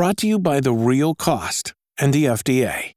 Brought to you by The Real Cost and the FDA.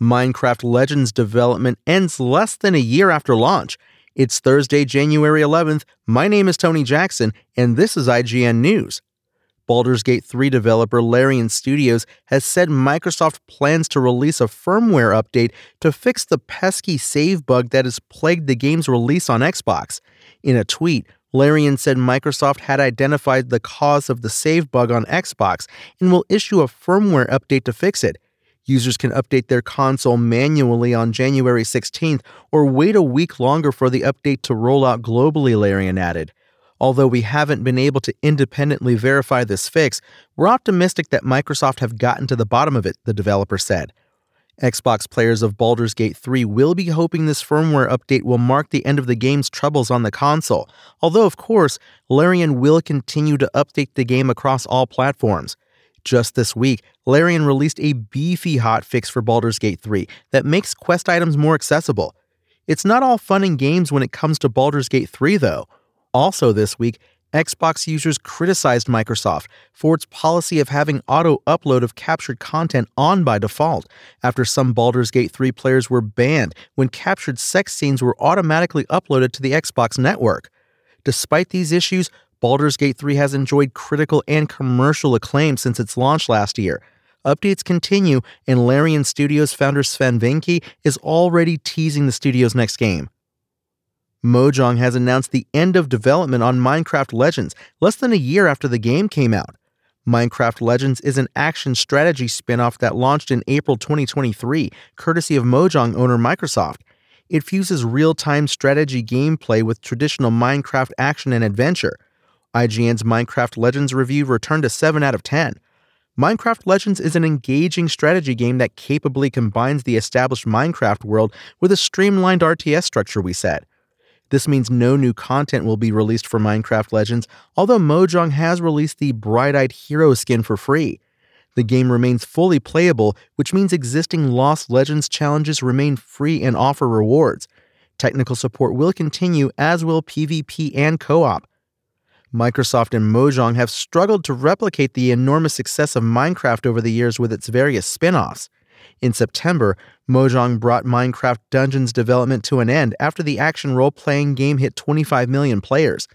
Minecraft Legends development ends less than a year after launch. It's Thursday, January 11th. My name is Tony Jackson, and this is IGN News. Baldur's Gate 3 developer Larian Studios has said Microsoft plans to release a firmware update to fix the pesky save bug that has plagued the game's release on Xbox. In a tweet, Larian said Microsoft had identified the cause of the save bug on Xbox and will issue a firmware update to fix it. Users can update their console manually on January 16th or wait a week longer for the update to roll out globally, Larian added. Although we haven't been able to independently verify this fix, we're optimistic that Microsoft have gotten to the bottom of it, the developer said. Xbox players of Baldur's Gate 3 will be hoping this firmware update will mark the end of the game's troubles on the console, although, of course, Larian will continue to update the game across all platforms. Just this week, Larian released a beefy hotfix for Baldur's Gate 3 that makes quest items more accessible. It's not all fun and games when it comes to Baldur's Gate 3, though. Also, this week, Xbox users criticized Microsoft for its policy of having auto upload of captured content on by default after some Baldur's Gate 3 players were banned when captured sex scenes were automatically uploaded to the Xbox network. Despite these issues, Baldur's Gate 3 has enjoyed critical and commercial acclaim since its launch last year. Updates continue, and Larian Studios founder Swen Vincke is already teasing the studio's next game. Mojang has announced the end of development on Minecraft Legends less than a year after the game came out. Minecraft Legends is an action strategy spin off that launched in April 2023, courtesy of Mojang owner Microsoft. It fuses real time strategy gameplay with traditional Minecraft action and adventure. IGN's Minecraft Legends review returned a 7 out of 10. Minecraft Legends is an engaging strategy game that capably combines the established Minecraft world with a streamlined RTS structure, we said. This means no new content will be released for Minecraft Legends, although Mojang has released the Bright Eyed Hero skin for free. The game remains fully playable, which means existing Lost Legends challenges remain free and offer rewards. Technical support will continue, as will PvP and co op. Microsoft and Mojang have struggled to replicate the enormous success of Minecraft over the years with its various spin offs. In September, Mojang brought Minecraft Dungeons development to an end after the action role playing game hit 25 million players.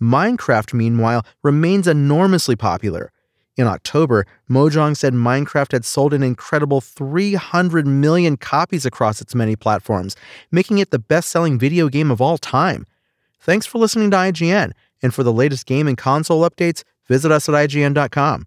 Minecraft, meanwhile, remains enormously popular. In October, Mojang said Minecraft had sold an incredible 300 million copies across its many platforms, making it the best selling video game of all time. Thanks for listening to IGN. And for the latest game and console updates, visit us at IGN.com.